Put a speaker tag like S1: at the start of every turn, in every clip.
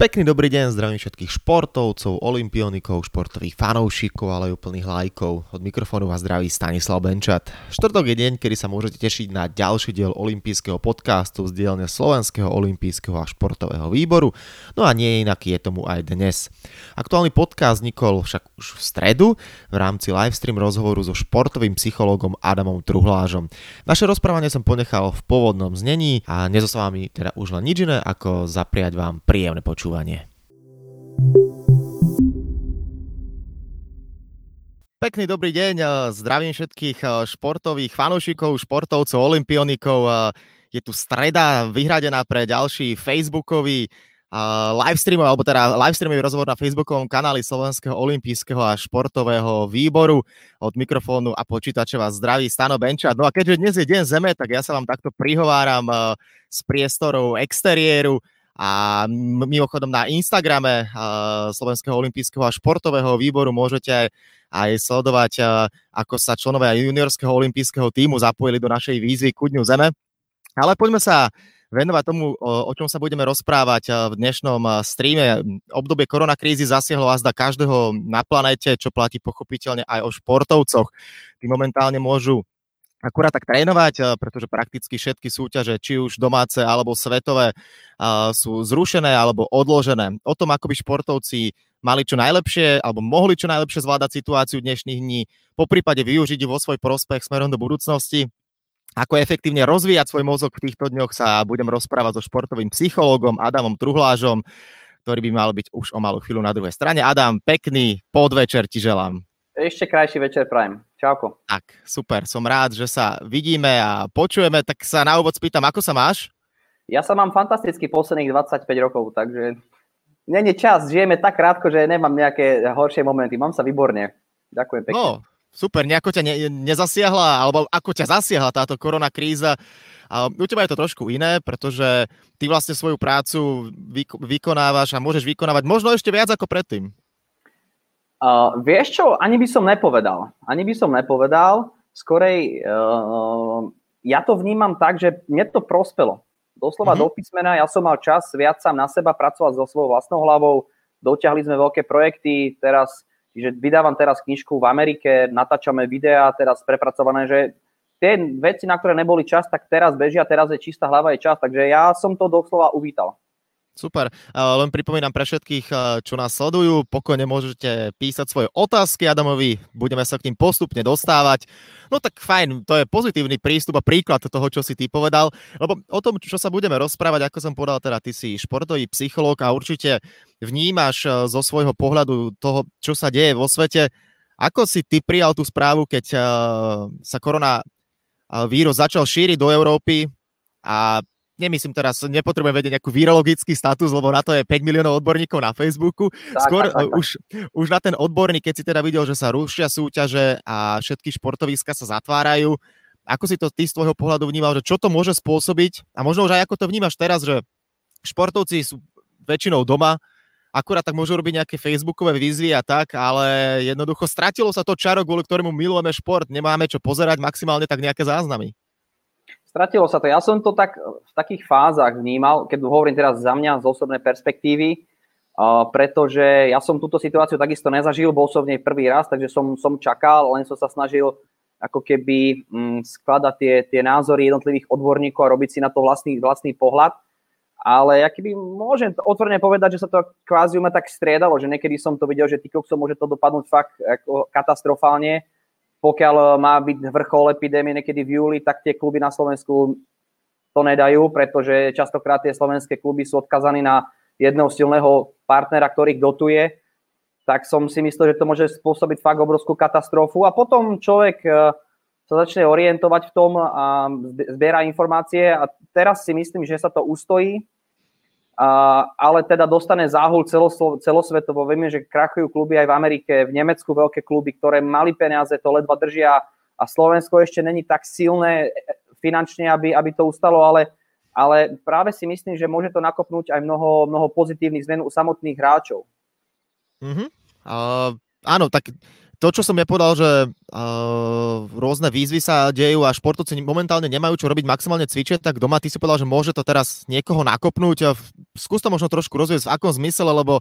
S1: Pekný dobrý deň, zdravím všetkých športovcov, olimpionikov, športových fanoušikov, ale aj úplných lajkov. Od mikrofónu vás zdraví Stanislav Benčat. Štvrtok je deň, kedy sa môžete tešiť na ďalší diel olympijského podcastu z dielne Slovenského olympijského a športového výboru. No a nie inak je tomu aj dnes. Aktuálny podcast vznikol však už v stredu v rámci livestream rozhovoru so športovým psychológom Adamom Truhlážom. Naše rozprávanie som ponechal v pôvodnom znení a nezostáva mi teda už len nič iné, ako zapriať vám príjemné počúvanie počúvanie. Pekný dobrý deň, zdravím všetkých športových fanúšikov, športovcov, olimpionikov. Je tu streda vyhradená pre ďalší facebookový livestream, alebo teda livestreamový rozhovor na facebookovom kanáli Slovenského olympijského a športového výboru. Od mikrofónu a počítače vás zdraví Stano Benča. No a keďže dnes je deň zeme, tak ja sa vám takto prihováram z priestorov exteriéru a mimochodom na Instagrame uh, Slovenského olympijského a športového výboru môžete aj, sledovať, uh, ako sa členovia juniorského olympijského týmu zapojili do našej výzvy ku Dňu Zeme. Ale poďme sa venovať tomu, o, čom sa budeme rozprávať v dnešnom streame. Obdobie koronakrízy zasiahlo azda každého na planete, čo platí pochopiteľne aj o športovcoch. Tí momentálne môžu akurát tak trénovať, eh, pretože prakticky všetky súťaže, či už domáce alebo svetové, eh, sú zrušené alebo odložené. O tom, ako by športovci mali čo najlepšie alebo mohli čo najlepšie zvládať situáciu dnešných dní, po prípade využiť vo svoj prospech smerom do budúcnosti, ako efektívne rozvíjať svoj mozog v týchto dňoch sa budem rozprávať so športovým psychológom Adamom Truhlážom, ktorý by mal byť už o malú chvíľu na druhej strane. Adam, pekný podvečer ti želám.
S2: Ešte krajší večer prajem. Čauko.
S1: Tak, super, som rád, že sa vidíme a počujeme, tak sa na úvod spýtam, ako sa máš?
S2: Ja sa mám fantasticky posledných 25 rokov, takže není čas, žijeme tak krátko, že nemám nejaké horšie momenty, mám sa výborne. Ďakujem pekne. No,
S1: super, nejako ťa ne, nezasiahla, alebo ako ťa zasiahla táto korona kríza. A u teba je to trošku iné, pretože ty vlastne svoju prácu vykonávaš a môžeš vykonávať možno ešte viac ako predtým.
S2: Uh, vieš čo, ani by som nepovedal. Ani by som nepovedal. Skorej, uh, ja to vnímam tak, že mne to prospelo. Doslova mm-hmm. do písmena, ja som mal čas viac sám na seba pracovať so svojou vlastnou hlavou, dotiahli sme veľké projekty, teraz, že vydávam teraz knižku v Amerike, natáčame videá teraz prepracované, že tie veci, na ktoré neboli čas, tak teraz bežia, teraz je čistá hlava, je čas, takže ja som to doslova uvítal.
S1: Super. Len pripomínam pre všetkých, čo nás sledujú, pokojne môžete písať svoje otázky Adamovi, budeme sa k ním postupne dostávať. No tak fajn, to je pozitívny prístup a príklad toho, čo si ty povedal, lebo o tom, čo sa budeme rozprávať, ako som povedal, teda ty si športový psychológ a určite vnímaš zo svojho pohľadu toho, čo sa deje vo svete. Ako si ty prijal tú správu, keď sa korona vírus začal šíriť do Európy a nemyslím teraz, nepotrebujem vedieť nejaký virologický status, lebo na to je 5 miliónov odborníkov na Facebooku. Tak, Skôr tak, tak, tak. Už, už na ten odborník, keď si teda videl, že sa rušia súťaže a všetky športoviska sa zatvárajú, ako si to ty z tvojho pohľadu vnímal, že čo to môže spôsobiť a možno už aj ako to vnímaš teraz, že športovci sú väčšinou doma, akurát tak môžu robiť nejaké facebookové výzvy a tak, ale jednoducho stratilo sa to čaro, kvôli ktorému milujeme šport, nemáme čo pozerať, maximálne tak nejaké záznamy.
S2: Stratilo sa to. Ja som to tak v takých fázach vnímal, keď hovorím teraz za mňa z osobnej perspektívy, pretože ja som túto situáciu takisto nezažil, bol som v nej prvý raz, takže som, som čakal, len som sa snažil ako keby um, skladať tie, tie názory jednotlivých odborníkov a robiť si na to vlastný, vlastný pohľad. Ale ja keby môžem otvorene povedať, že sa to kvázi u tak striedalo, že niekedy som to videl, že ty som môže to dopadnúť fakt ako katastrofálne, pokiaľ eh, má byť vrchol epidémie niekedy v júli, tak tie kluby na Slovensku to nedajú, pretože častokrát tie slovenské kluby sú odkazaní na jedného silného partnera, ktorých dotuje, tak som si myslel, že to môže spôsobiť fakt obrovskú katastrofu. A potom človek eh, sa začne orientovať v tom a zbiera informácie. A teraz si myslím, že sa to ustojí, ale teda dostane záhul celosvetovo. Vieme, že krachujú kluby aj v Amerike, v Nemecku veľké kluby, ktoré mali peniaze, to ledva držia a Slovensko ešte není tak silné finančne, aby, aby to ustalo, ale, ale práve si myslím, že môže to nakopnúť aj mnoho, mnoho pozitívnych zmen u samotných hráčov.
S1: Mm-hmm. Uh, áno, tak to, čo som ja povedal, že uh, rôzne výzvy sa dejú a športovci momentálne nemajú čo robiť, maximálne cvičiť, tak doma ty si povedal, že môže to teraz niekoho nakopnúť. Skús to možno trošku rozvieť, v akom zmysle, lebo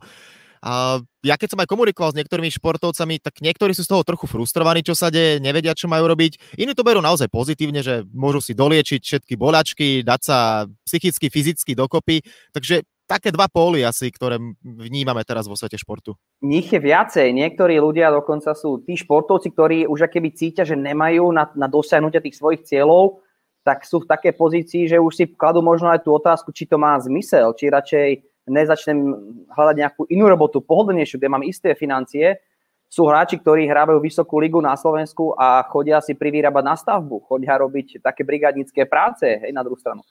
S1: a ja keď som aj komunikoval s niektorými športovcami, tak niektorí sú z toho trochu frustrovaní, čo sa deje, nevedia, čo majú robiť. Iní to berú naozaj pozitívne, že môžu si doliečiť všetky bolačky, dať sa psychicky, fyzicky dokopy. Takže také dva póly asi, ktoré vnímame teraz vo svete športu.
S2: Nich je viacej. Niektorí ľudia dokonca sú tí športovci, ktorí už keby cítia, že nemajú na, na dosiahnutie tých svojich cieľov, tak sú v takej pozícii, že už si kladú možno aj tú otázku, či to má zmysel, či radšej nezačnem hľadať nejakú inú robotu, pohodlnejšiu, kde mám isté financie. Sú hráči, ktorí hrávajú vysokú ligu na Slovensku a chodia si privýrabať na stavbu, chodia robiť také brigadnícke práce, hej, na druhú stranu.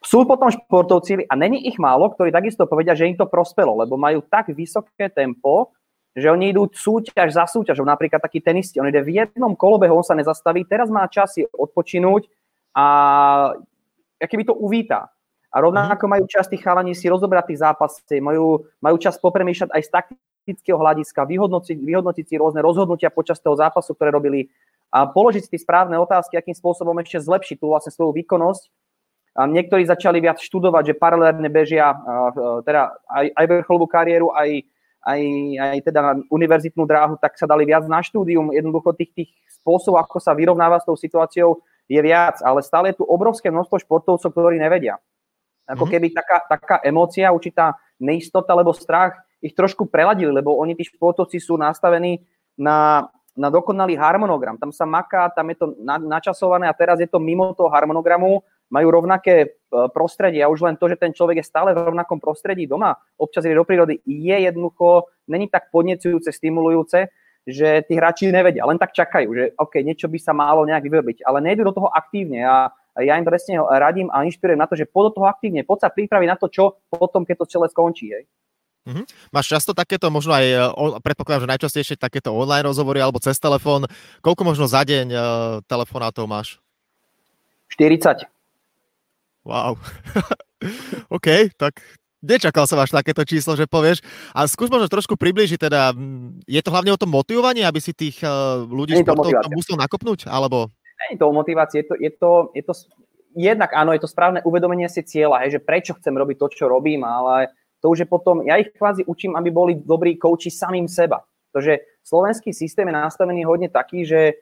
S2: Sú potom športovci, a není ich málo, ktorí takisto povedia, že im to prospelo, lebo majú tak vysoké tempo, že oni idú súťaž za súťažou, napríklad taký tenisti, on ide v jednom kolobehu, on sa nezastaví, teraz má čas si odpočinúť a keby to uvítá. A rovnako majú čas tých chalani si rozobrať tých zápasy, majú, majú čas popremýšľať aj z taktického hľadiska, vyhodnotiť, vyhodnotiť si rôzne rozhodnutia počas toho zápasu, ktoré robili a položiť si správne otázky, akým spôsobom ešte zlepšiť tú vlastne svoju výkonnosť. Niektorí začali viac študovať, že paralelne bežia teda aj, aj vrcholovú kariéru, aj, aj, aj teda univerzitnú dráhu, tak sa dali viac na štúdium. Jednoducho tých, tých spôsobov, ako sa vyrovnáva s tou situáciou, je viac, ale stále je tu obrovské množstvo športovcov, ktorí nevedia. Ako mm-hmm. keby taká, taká emócia, určitá neistota alebo strach ich trošku preladili, lebo oni, tí športovci, sú nastavení na, na dokonalý harmonogram. Tam sa maká, tam je to na, načasované a teraz je to mimo toho harmonogramu, majú rovnaké e, prostredie a už len to, že ten človek je stále v rovnakom prostredí doma, občas ide do prírody, je jednoducho, není tak podnecujúce, stimulujúce, že tí hráči nevedia, len tak čakajú, že OK, niečo by sa malo nejak vyrobiť, ale nejdu do toho aktívne a ja im presne radím a inšpirujem na to, že poď do toho aktívne, poď sa pripraviť na to, čo potom, keď to celé skončí. Hej.
S1: Mm-hmm. Máš často takéto, možno aj, predpokladám, že najčastejšie takéto online rozhovory alebo cez telefón. Koľko možno za deň uh, telefonátov máš?
S2: 40.
S1: Wow. OK, tak nečakal som až takéto číslo, že povieš. A skús možno trošku približiť, teda, je to hlavne o tom motivovaní, aby si tých uh, ľudí športov musel nakopnúť, alebo
S2: nie je to o motivácii, je to, je to, je to, jednak áno, je to správne uvedomenie si cieľa, hej, že prečo chcem robiť to, čo robím, ale to už je potom, ja ich kvázi učím, aby boli dobrí kouči samým seba. Pretože slovenský systém je nastavený hodne taký, že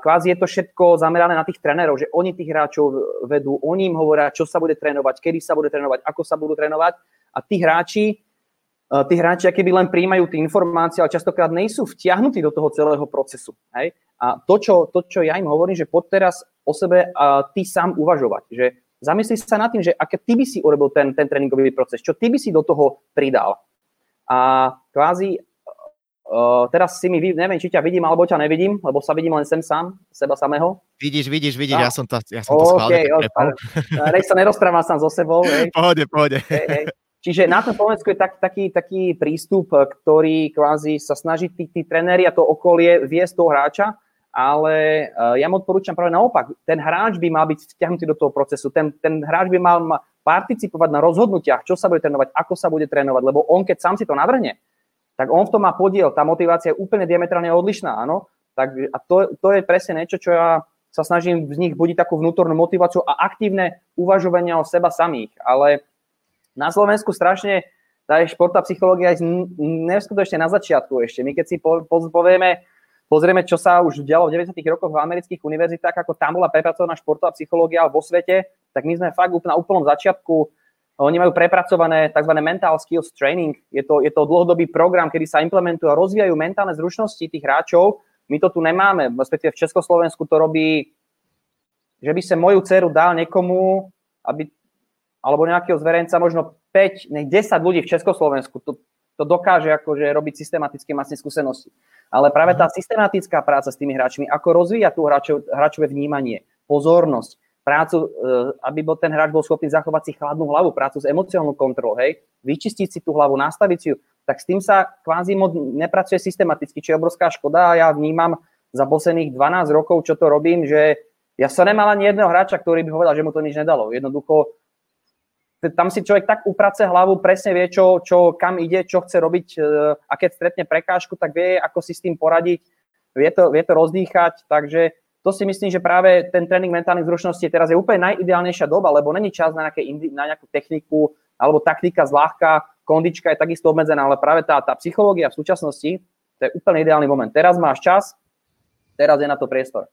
S2: kvázi je to všetko zamerané na tých trénerov, že oni tých hráčov vedú, oni im hovoria, čo sa bude trénovať, kedy sa bude trénovať, ako sa budú trénovať a tí hráči tí hráči keby len príjmajú tie informácie, ale častokrát nejsú vtiahnutí do toho celého procesu. Hej? A to čo, to, čo ja im hovorím, že pod teraz o sebe uh, ty sám uvažovať, že zamyslí sa nad tým, že aké ty by si urobil ten, ten tréningový proces, čo ty by si do toho pridal. A kvázi uh, teraz si mi, neviem, či ťa vidím, alebo ťa nevidím, lebo sa vidím len sem sám, seba samého.
S1: Vidíš, vidíš, vidíš, no. ja som to, ja som to okay,
S2: schválne. Okay, sa nerozprávam sám so sebou. Hej.
S1: Pohode, pohode.
S2: Hej, hej. Čiže na tom Slovensku je tak, taký, taký prístup, ktorý kvázi sa snaží tí, tí trenéri a to okolie viesť toho hráča ale uh, ja mu odporúčam práve naopak. Ten hráč by mal byť vťahnutý do toho procesu. Ten, ten hráč by mal participovať na rozhodnutiach, čo sa bude trénovať, ako sa bude trénovať, lebo on, keď sám si to navrhne, tak on v tom má podiel. Tá motivácia je úplne diametrálne odlišná, áno. Tak, a to, to je presne niečo, čo ja sa snažím z nich budiť takú vnútornú motiváciu a aktívne uvažovanie o seba samých. Ale na Slovensku strašne tá športná psychológia je neskutočne na začiatku ešte. My keď si po, po, povieme, pozrieme, čo sa už dialo v 90. rokoch v amerických univerzitách, ako tam bola prepracovaná športová psychológia vo svete, tak my sme fakt na úplnom začiatku. Oni majú prepracované tzv. mental skills training. Je to, je to dlhodobý program, kedy sa implementujú a rozvíjajú mentálne zručnosti tých hráčov. My to tu nemáme, respektíve v Československu to robí, že by sa moju dceru dal niekomu, aby, alebo nejakého zverenca, možno 5, ne 10 ľudí v Československu. To, to dokáže akože robiť systematické masné skúsenosti. Ale práve tá mhm. systematická práca s tými hráčmi, ako rozvíja tú hráčov, hráčové vnímanie, pozornosť, prácu, e, aby bol ten hráč bol schopný zachovať si chladnú hlavu, prácu s emocionálnou kontrolou, hej, vyčistiť si tú hlavu, nastaviť si ju, tak s tým sa kvázi moc nepracuje systematicky, čo je obrovská škoda. A ja vnímam za posledných 12 rokov, čo to robím, že ja som nemal ani jedného hráča, ktorý by povedal, že mu to nič nedalo. Jednoducho tam si človek tak uprace hlavu, presne vie, čo, čo, kam ide, čo chce robiť e, a keď stretne prekážku, tak vie, ako si s tým poradiť. Vie to, vie to rozdýchať, takže to si myslím, že práve ten tréning mentálnych zručností teraz je úplne najideálnejšia doba, lebo není čas na, nejaké, na nejakú techniku alebo taktika zľahka, kondička je takisto obmedzená, ale práve tá, tá psychológia v súčasnosti, to je úplne ideálny moment. Teraz máš čas, teraz je na to priestor.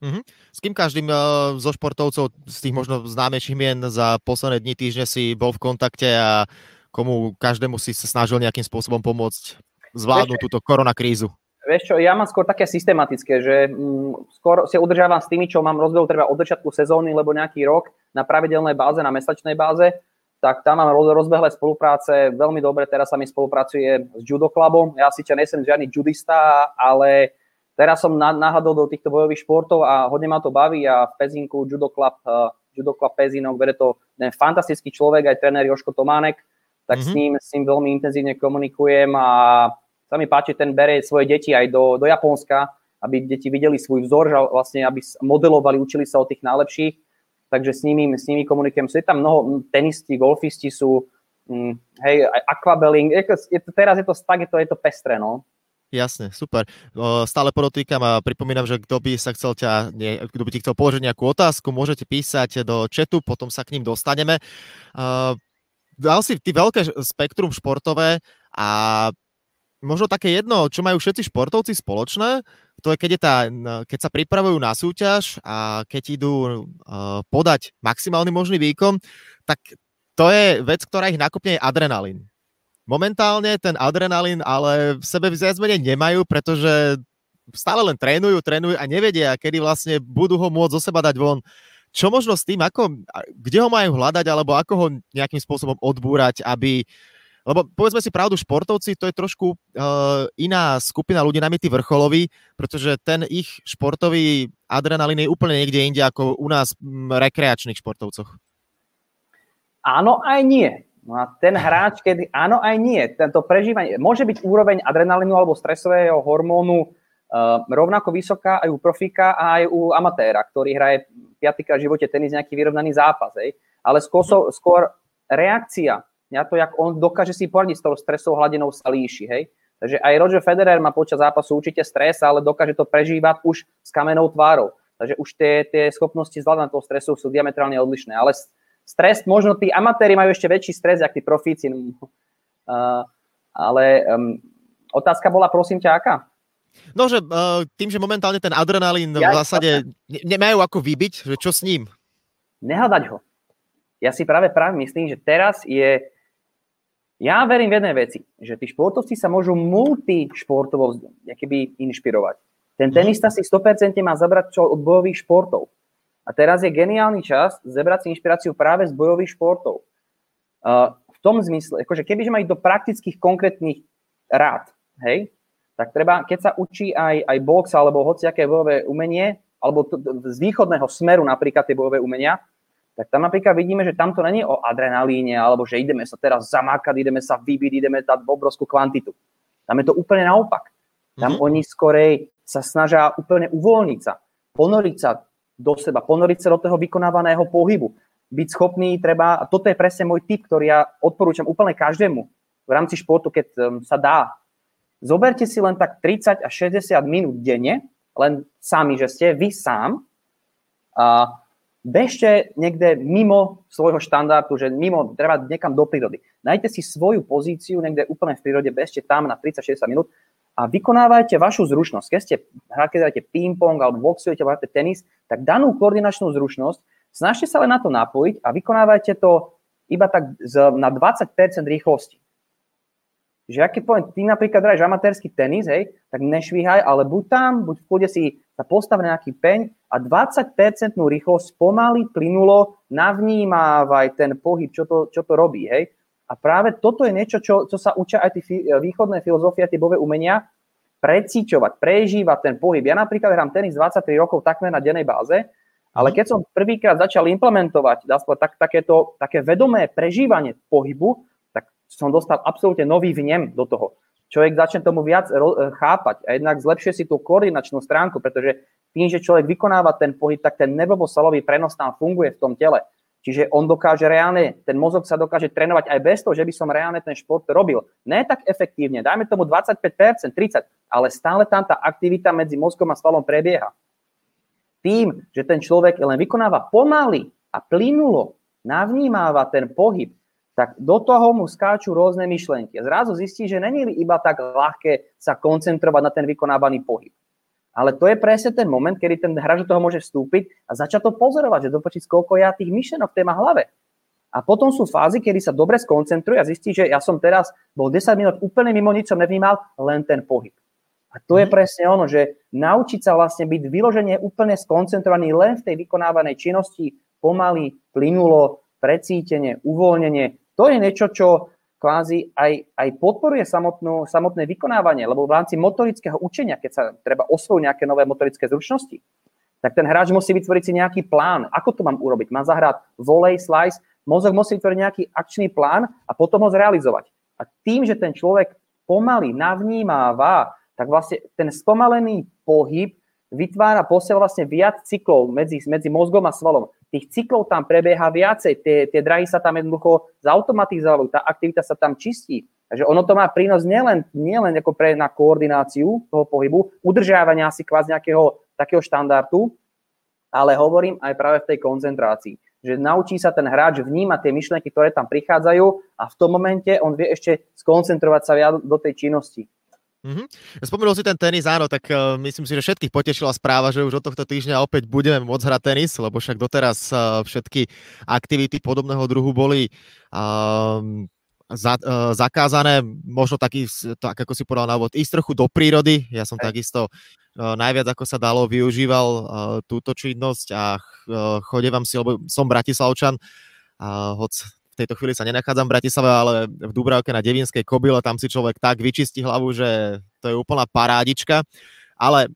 S1: Mm-hmm. S kým každým uh, zo športovcov, z tých možno známejších mien za posledné dni, týždne si bol v kontakte a komu každému si sa snažil nejakým spôsobom pomôcť zvládnuť túto koronakrízu?
S2: Vieš čo, ja mám skôr také systematické, že mm, skôr si udržiavam s tými, čo mám rozdiel treba od začiatku sezóny, lebo nejaký rok na pravidelnej báze, na mesačnej báze, tak tam mám rozbehlé spolupráce, veľmi dobre, teraz sa mi spolupracuje s Judo Clubom, ja síce nesem žiadny judista, ale teraz som nahľadol do týchto bojových športov a hodne ma to baví a v Pezinku Judo Club, uh, Judo Club Pezinok, vede to ten fantastický človek, aj tréner Joško Tománek, tak mm-hmm. s, ním, s ním veľmi intenzívne komunikujem a sa mi páči, ten bere svoje deti aj do, do Japonska, aby deti videli svoj vzor, vlastne aby modelovali, učili sa od tých najlepších takže s nimi, s nimi komunikujem. Sú tam mnoho tenisti, golfisti sú, hej, aj aquabelling. Je, to, teraz je to tak, je to, je to pestré, no.
S1: Jasne, super. Stále podotýkam a pripomínam, že kto by sa chcel ťa, nie, kto by ti chcel položiť nejakú otázku, môžete písať do chatu, potom sa k ním dostaneme. Dal si ty veľké spektrum športové a možno také jedno, čo majú všetci športovci spoločné, to je, keď, je tá, keď sa pripravujú na súťaž a keď idú uh, podať maximálny možný výkon, tak to je vec, ktorá ich nakopne adrenalín. Momentálne ten adrenalín ale v sebe viac menej nemajú, pretože stále len trénujú, trénujú a nevedia, kedy vlastne budú ho môcť zo seba dať von. Čo možno s tým, ako, kde ho majú hľadať, alebo ako ho nejakým spôsobom odbúrať, aby lebo povedzme si pravdu, športovci to je trošku uh, iná skupina ľudí, najmä tí vrcholoví, pretože ten ich športový adrenalín je úplne niekde inde ako u nás m, rekreačných športovcoch.
S2: Áno aj nie. No a ten hráč, kedy áno aj nie, tento prežívanie, môže byť úroveň adrenalínu alebo stresového hormónu uh, rovnako vysoká aj u profíka a aj u amatéra, ktorý hraje piatýkrát v živote tenis nejaký vyrovnaný zápas. Hej. Ale skôr, skôr reakcia na to, jak on dokáže si poradiť s tou stresovou hladinou sa líši, hej. Takže aj Roger Federer má počas zápasu určite stres, ale dokáže to prežívať už s kamenou tvárou. Takže už tie, tie schopnosti zvládať toho stresu sú diametrálne odlišné. Ale stres, možno tí amatéri majú ešte väčší stres, ako tí profíci. Uh, ale um, otázka bola, prosím ťa, aká?
S1: No, že uh, tým, že momentálne ten adrenalín ja, v zásade ne, nemajú ako vybiť, že čo s ním?
S2: Nehľadať ho. Ja si práve práve myslím, že teraz je ja verím v jednej veci, že tí športovci sa môžu multišportovo keby inšpirovať. Ten mhm. tenista si 100% má zabrať čo od bojových športov. A teraz je geniálny čas zebrať si inšpiráciu práve z bojových športov. Uh, v tom zmysle, akože kebyže majú do praktických konkrétnych rád, hej, tak treba, keď sa učí aj, aj box alebo hociaké bojové umenie, alebo t- z východného smeru napríklad tie bojové umenia, tak tam napríklad vidíme, že tam to není o adrenalíne, alebo že ideme sa teraz zamákať, ideme sa vybiť, ideme dať obrovskú kvantitu. Tam je to úplne naopak. Tam mm-hmm. oni skorej sa snažia úplne uvoľniť sa, ponoriť sa do seba, ponoriť sa do toho vykonávaného pohybu. Byť schopný treba, a toto je presne môj tip, ktorý ja odporúčam úplne každému v rámci športu, keď um, sa dá. Zoberte si len tak 30 až 60 minút denne, len sami, že ste vy sám a bežte niekde mimo svojho štandardu, že mimo, treba niekam do prírody. Najte si svoju pozíciu niekde úplne v prírode, bežte tam na 30-60 minút a vykonávajte vašu zručnosť. Keď ste hráte ping-pong alebo boxujete, alebo tenis, tak danú koordinačnú zručnosť snažte sa len na to napojiť a vykonávajte to iba tak na 20% rýchlosti. Že keď poviem, ty napríklad hraješ amatérsky tenis, hej, tak nešvíhaj, ale buď tam, buď v kľude si sa postav nejaký peň a 20% rýchlosť pomaly, plynulo, navnímávaj ten pohyb, čo to, čo to robí. Hej? A práve toto je niečo, čo, čo sa učia aj tie východné filozofie tie bové umenia, precíťovať, prežívať ten pohyb. Ja napríklad hrám tenis 23 rokov takmer na dennej báze, ale mhm. keď som prvýkrát začal implementovať tak, takéto, také vedomé prežívanie pohybu, tak som dostal absolútne nový vnem do toho. Človek začne tomu viac chápať a jednak zlepšuje si tú koordinačnú stránku, pretože tým, že človek vykonáva ten pohyb, tak ten nervovo-salový prenos tam funguje v tom tele. Čiže on dokáže reálne, ten mozog sa dokáže trénovať aj bez toho, že by som reálne ten šport robil. Ne tak efektívne, dajme tomu 25%, 30%, ale stále tam tá aktivita medzi mozgom a svalom prebieha. Tým, že ten človek len vykonáva pomaly a plynulo, navnímáva ten pohyb, tak do toho mu skáču rôzne myšlenky. A zrazu zistí, že není iba tak ľahké sa koncentrovať na ten vykonávaný pohyb. Ale to je presne ten moment, kedy ten hráč do toho môže vstúpiť a začať to pozorovať, že dopočiť, koľko ja tých myšlenok v má hlave. A potom sú fázy, kedy sa dobre skoncentruje a zistí, že ja som teraz bol 10 minút úplne mimo nič som nevnímal, len ten pohyb. A to je mhm. presne ono, že naučiť sa vlastne byť vyloženie úplne skoncentrovaný len v tej vykonávanej činnosti, pomaly, plynulo, precítenie, uvoľnenie, to je niečo, čo kvázi aj, aj podporuje samotnú, samotné vykonávanie, lebo v rámci motorického učenia, keď sa treba osvojiť nejaké nové motorické zručnosti, tak ten hráč musí vytvoriť si nejaký plán, ako to mám urobiť. Mám zahrať volej, slice, mozog musí vytvoriť nejaký akčný plán a potom ho zrealizovať. A tým, že ten človek pomaly navnímáva, tak vlastne ten spomalený pohyb vytvára posiel vlastne viac cyklov medzi, medzi mozgom a svalom tých cyklov tam prebieha viacej, tie, tie drahy sa tam jednoducho zautomatizovajú, tá aktivita sa tam čistí. Takže ono to má prínos nielen, nielen ako pre na koordináciu toho pohybu, udržiavania si kvázi nejakého takého štandardu, ale hovorím aj práve v tej koncentrácii. Že naučí sa ten hráč vnímať tie myšlenky, ktoré tam prichádzajú a v tom momente on vie ešte skoncentrovať sa viac do tej činnosti.
S1: Mm-hmm. Spomenul si ten tenis, áno, tak uh, myslím si, že všetkých potešila správa, že už od tohto týždňa opäť budeme môcť hrať tenis, lebo však doteraz uh, všetky aktivity podobného druhu boli uh, za, uh, zakázané, možno taký, tak ako si povedal na úvod, ísť trochu do prírody. Ja som takisto uh, najviac, ako sa dalo, využíval uh, túto činnosť a uh, chodievam si, lebo som Bratislavčan, uh, hoď tejto chvíli sa nenachádzam v Bratislave, ale v Dubravke na Devinskej kobyle, tam si človek tak vyčistí hlavu, že to je úplná parádička. Ale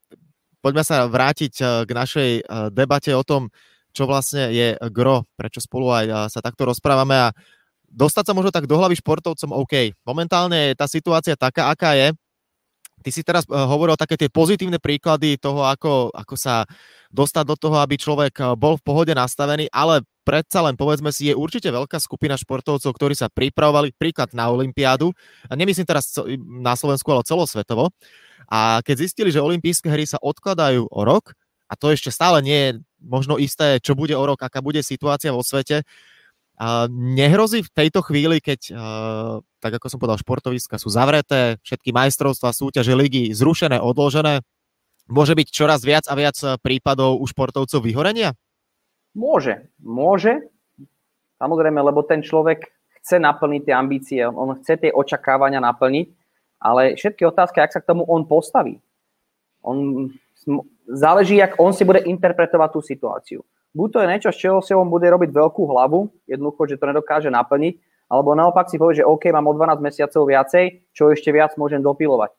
S1: poďme sa vrátiť eh, k našej eh, debate o tom, čo vlastne je gro, prečo spolu aj eh, sa takto rozprávame a dostať sa možno tak do hlavy športovcom, OK, momentálne je tá situácia taká, aká je, Ty si teraz hovoril také tie pozitívne príklady toho, ako, ako sa dostať do toho, aby človek bol v pohode nastavený, ale predsa len povedzme si, je určite veľká skupina športovcov, ktorí sa pripravovali príklad na Olympiádu. A nemyslím teraz na Slovensku, ale celosvetovo. A keď zistili, že olympijské hry sa odkladajú o rok, a to ešte stále nie je možno isté, čo bude o rok, aká bude situácia vo svete, a nehrozí v tejto chvíli, keď, tak ako som povedal, športoviska sú zavreté, všetky majstrovstvá, súťaže, ligy zrušené, odložené, môže byť čoraz viac a viac prípadov u športovcov vyhorenia?
S2: Môže, môže, samozrejme, lebo ten človek chce naplniť tie ambície, on chce tie očakávania naplniť, ale všetky otázky, ak sa k tomu on postaví. On, záleží, jak on si bude interpretovať tú situáciu. Buď to je niečo, z čoho si on bude robiť veľkú hlavu, jednoducho, že to nedokáže naplniť, alebo naopak si povie, že OK, mám o 12 mesiacov viacej, čo ešte viac môžem dopilovať.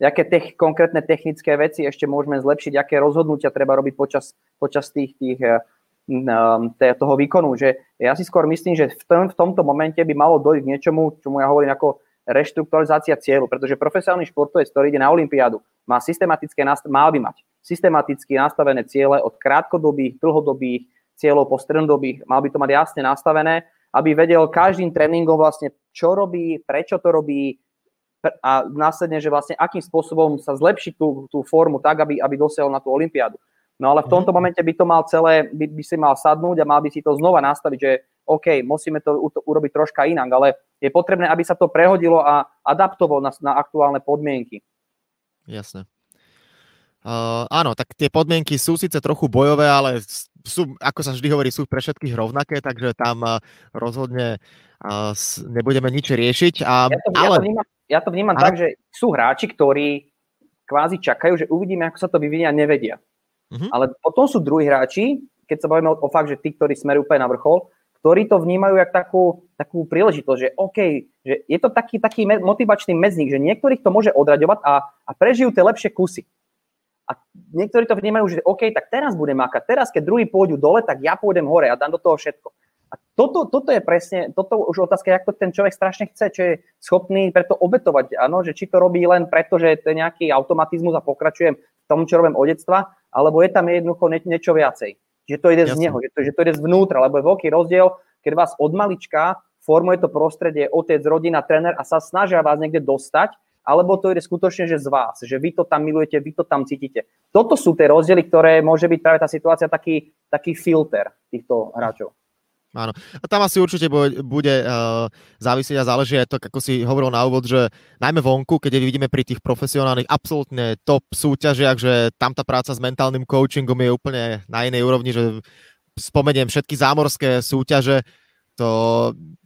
S2: Jaké tech, konkrétne technické veci ešte môžeme zlepšiť, aké rozhodnutia treba robiť počas, počas tých, tých eh, toho výkonu. Že ja si skôr myslím, že v, tom, v tomto momente by malo dojsť k niečomu, čomu ja hovorím ako reštrukturalizácia cieľu, pretože profesionálny športovec, ktorý ide na Olympiádu, má systematické, mal by mať systematicky nastavené ciele od krátkodobých, dlhodobých cieľov po strednodobých, mal by to mať jasne nastavené, aby vedel každým tréningom vlastne, čo robí, prečo to robí a následne, že vlastne akým spôsobom sa zlepšiť tú, tú formu tak, aby, aby dosiahol na tú Olympiádu. No ale v tomto mhm. momente by to mal celé, by, by si mal sadnúť a mal by si to znova nastaviť, že OK, musíme to urobiť troška inak, ale je potrebné, aby sa to prehodilo a adaptovalo na, na aktuálne podmienky.
S1: Jasné. Uh, áno, tak tie podmienky sú síce trochu bojové, ale sú, ako sa vždy hovorí, sú pre všetkých rovnaké, takže tam uh, rozhodne uh, nebudeme nič riešiť. A,
S2: ja, to, ale... ja to vnímam, ja to vnímam tak, že sú hráči, ktorí kvázi čakajú, že uvidíme, ako sa to vyvinie a nevedia. Uh-huh. Ale potom sú druhí hráči, keď sa bavíme o, o fakt, že tí, ktorí smerujú úplne na vrchol, ktorí to vnímajú ako takú, takú príležitosť, že OK, že je to taký, taký motivačný medzník, že niektorých to môže odraďovať a, a prežijú tie lepšie kusy. A niektorí to vnímajú, že OK, tak teraz budem makať, teraz keď druhý pôjdu dole, tak ja pôjdem hore a dám do toho všetko. A toto, toto je presne, toto už otázka, jak to ten človek strašne chce, čo je schopný preto obetovať, áno, že či to robí len preto, že to je nejaký automatizmus a pokračujem tom, čo robím od detstva, alebo je tam jednoducho nie, niečo viacej. Že to ide Jasne. z neho, že to, že to ide zvnútra, lebo je veľký rozdiel, keď vás od malička formuje to prostredie, otec, rodina, tréner a sa snažia vás niekde dostať, alebo to ide skutočne, že z vás, že vy to tam milujete, vy to tam cítite. Toto sú tie rozdiely, ktoré môže byť práve tá situácia taký, taký filter týchto hráčov.
S1: Áno. A tam asi určite bude, bude uh, závisieť a záleží aj to, ako si hovoril na úvod, že najmä vonku, keď vidíme pri tých profesionálnych absolútne top súťažiach, že tam tá práca s mentálnym coachingom je úplne na inej úrovni, že spomeniem všetky zámorské súťaže, to,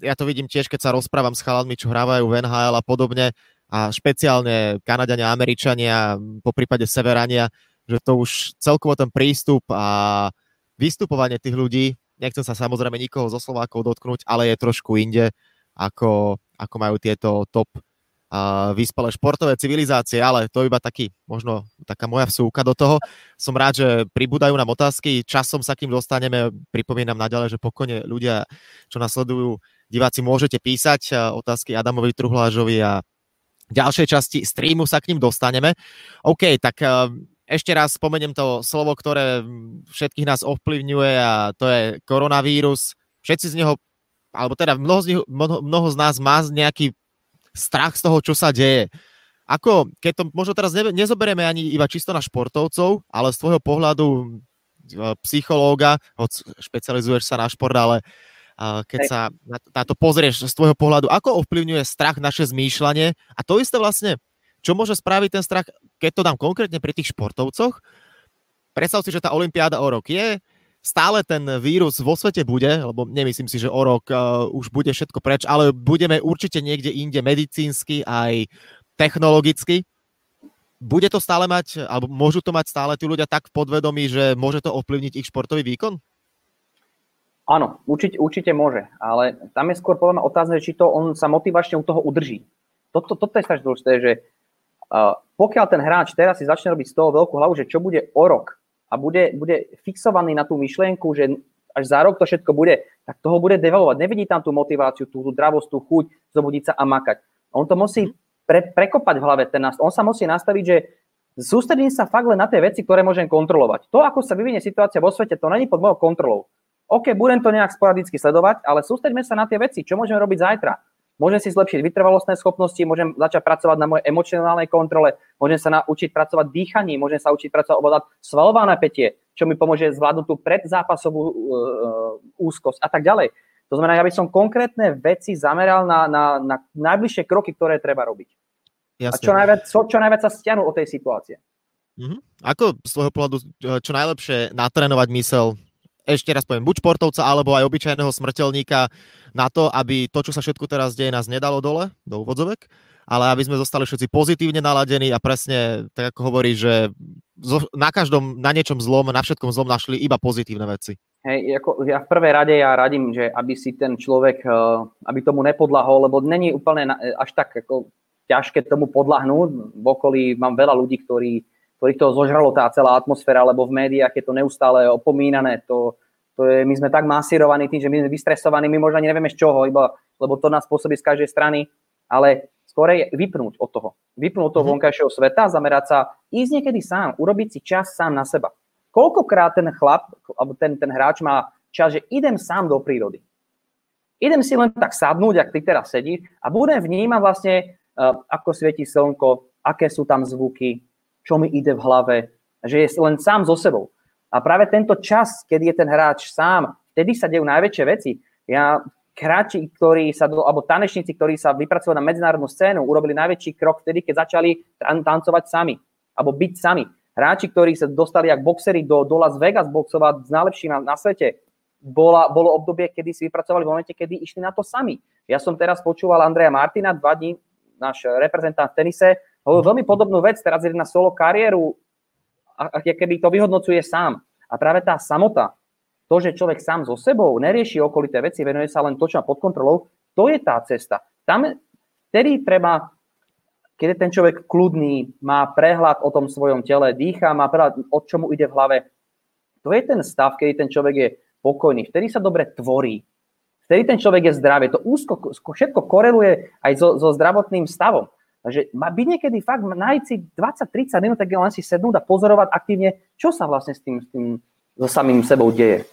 S1: ja to vidím tiež, keď sa rozprávam s chaladmi, čo hrávajú v NHL a podobne, a špeciálne Kanadania, Američania, po prípade Severania, že to už celkovo ten prístup a vystupovanie tých ľudí Nechcem sa samozrejme nikoho zo Slovákov dotknúť, ale je trošku inde, ako, ako majú tieto top uh, vyspelé športové civilizácie, ale to iba taký, možno taká moja vsúka do toho. Som rád, že pribúdajú nám otázky, časom sa kým dostaneme, pripomínam naďalej, že pokojne ľudia, čo nasledujú, diváci, môžete písať otázky Adamovi Truhlážovi a ďalšej časti streamu sa k ním dostaneme. OK, tak ešte raz spomeniem to slovo, ktoré všetkých nás ovplyvňuje a to je koronavírus. Všetci z neho, alebo teda mnoho z, nich, mnoho, mnoho z nás má nejaký strach z toho, čo sa deje. Ako, keď to možno teraz ne, nezoberieme ani iba čisto na športovcov, ale z tvojho pohľadu e, psychológa, hoď špecializuješ sa na šport, ale keď sa na, na to pozrieš z tvojho pohľadu, ako ovplyvňuje strach naše zmýšľanie a to isté vlastne čo môže spraviť ten strach, keď to dám konkrétne pri tých športovcoch? Predstav si, že tá Olympiáda o rok je, stále ten vírus vo svete bude, lebo nemyslím si, že o rok uh, už bude všetko preč, ale budeme určite niekde inde medicínsky aj technologicky. Bude to stále mať, alebo môžu to mať stále tí ľudia tak podvedomí, že môže to ovplyvniť ich športový výkon?
S2: Áno, určite, určite môže, ale tam je skôr podľa mňa otázne, či to on sa motivačne u toho udrží. Toto, toto je strašne dôležité, že pokiaľ ten hráč teraz si začne robiť z toho veľkú hlavu, že čo bude o rok a bude, bude fixovaný na tú myšlienku, že až za rok to všetko bude, tak toho bude devalovať. Nevidí tam tú motiváciu, tú, tú dravosť, tú chuť, zobudiť sa a makať. On to musí pre, prekopať v hlave. Ten, on sa musí nastaviť, že sústredím sa fakt len na tie veci, ktoré môžem kontrolovať. To, ako sa vyvinie situácia vo svete, to není pod mojou kontrolou. OK, budem to nejak sporadicky sledovať, ale sústredíme sa na tie veci, čo môžeme robiť zajtra. Môžem si zlepšiť vytrvalostné schopnosti, môžem začať pracovať na mojej emocionálnej kontrole, môžem sa naučiť pracovať dýchaním, môžem sa učiť pracovať ovládať svalová napätie, čo mi pomôže zvládnuť tú predzápasovú uh, úzkosť a tak ďalej. To znamená, ja by som konkrétne veci zameral na, na, na najbližšie kroky, ktoré treba robiť. Jasne. A čo najviac, čo, čo najviac sa stiahnu od tej situácie.
S1: Mm-hmm. Ako z tvojho pohľadu čo najlepšie natrénovať mysel ešte raz poviem, buď športovca, alebo aj obyčajného smrteľníka na to, aby to, čo sa všetko teraz deje, nás nedalo dole, do úvodzovek, ale aby sme zostali všetci pozitívne naladení a presne, tak ako hovorí, že na každom, na niečom zlom, na všetkom zlom našli iba pozitívne veci.
S2: Hej, ako ja v prvej rade ja radím, že aby si ten človek, eh, aby tomu nepodlahol, lebo není úplne až tak ako ťažké tomu podlahnúť. V okolí mám veľa ľudí, ktorí ktorých to zožralo tá celá atmosféra, lebo v médiách je to neustále opomínané. To, to je, my sme tak masírovaní tým, že my sme vystresovaní, my možno ani nevieme z čoho, iba, lebo to nás pôsobí z každej strany, ale skorej vypnúť od toho. Vypnúť od toho mm-hmm. vonkajšieho sveta, zamerať sa, ísť niekedy sám, urobiť si čas sám na seba. Koľkokrát ten chlap, alebo ten, ten hráč má čas, že idem sám do prírody. Idem si len tak sadnúť, ak ty teraz sedíš a budem vnímať vlastne, uh, ako svieti slnko, aké sú tam zvuky, čo mi ide v hlave, že je len sám so sebou. A práve tento čas, keď je ten hráč sám, vtedy sa dejú najväčšie veci. Ja hráči, ktorí sa, alebo tanečníci, ktorí sa vypracovali na medzinárodnú scénu, urobili najväčší krok vtedy, keď začali tancovať sami, alebo byť sami. Hráči, ktorí sa dostali ako boxery do, do Las Vegas boxovať s najlepším na, na svete, bola, bolo obdobie, kedy si vypracovali v momente, kedy išli na to sami. Ja som teraz počúval Andreja Martina, dva dní, náš reprezentant v tenise, Hovoril veľmi podobnú vec, teraz ide na solo kariéru, a, keby to vyhodnocuje sám. A práve tá samota, to, že človek sám so sebou nerieši okolité veci, venuje sa len to, čo má pod kontrolou, to je tá cesta. Tam, vtedy treba, keď je ten človek kľudný, má prehľad o tom svojom tele, dýcha, má prehľad, o čomu ide v hlave. To je ten stav, kedy ten človek je pokojný, vtedy sa dobre tvorí, vtedy ten človek je zdravý. To úzko, všetko koreluje aj so, so zdravotným stavom. Takže má byť niekedy fakt, nájsť si 20-30 minút, tak len si sednúť a pozorovať aktívne, čo sa vlastne s tým, s tým so samým sebou deje.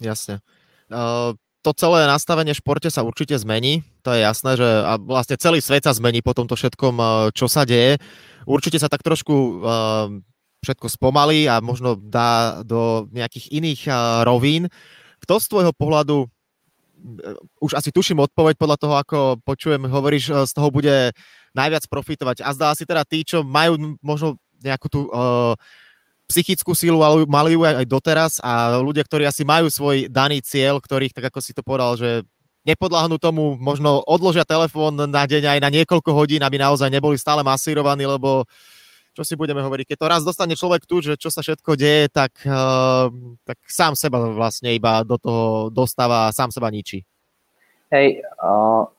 S1: Jasne. Uh, to celé nastavenie v športe sa určite zmení. To je jasné, že a vlastne celý svet sa zmení po tomto všetkom, čo sa deje. Určite sa tak trošku uh, všetko spomalí a možno dá do nejakých iných uh, rovín. Kto z tvojho pohľadu, uh, už asi tuším odpoveď podľa toho, ako počujem, hovoríš, z toho bude najviac profitovať. A zdá si teda tí, čo majú možno nejakú tú uh, psychickú sílu, ale mali ju aj, doteraz a ľudia, ktorí asi majú svoj daný cieľ, ktorých, tak ako si to povedal, že nepodláhnu tomu, možno odložia telefón na deň aj na niekoľko hodín, aby naozaj neboli stále masírovaní, lebo čo si budeme hovoriť, keď to raz dostane človek tu, že čo sa všetko deje, tak, uh, tak sám seba vlastne iba do toho dostáva a sám seba ničí.
S2: Hej, uh,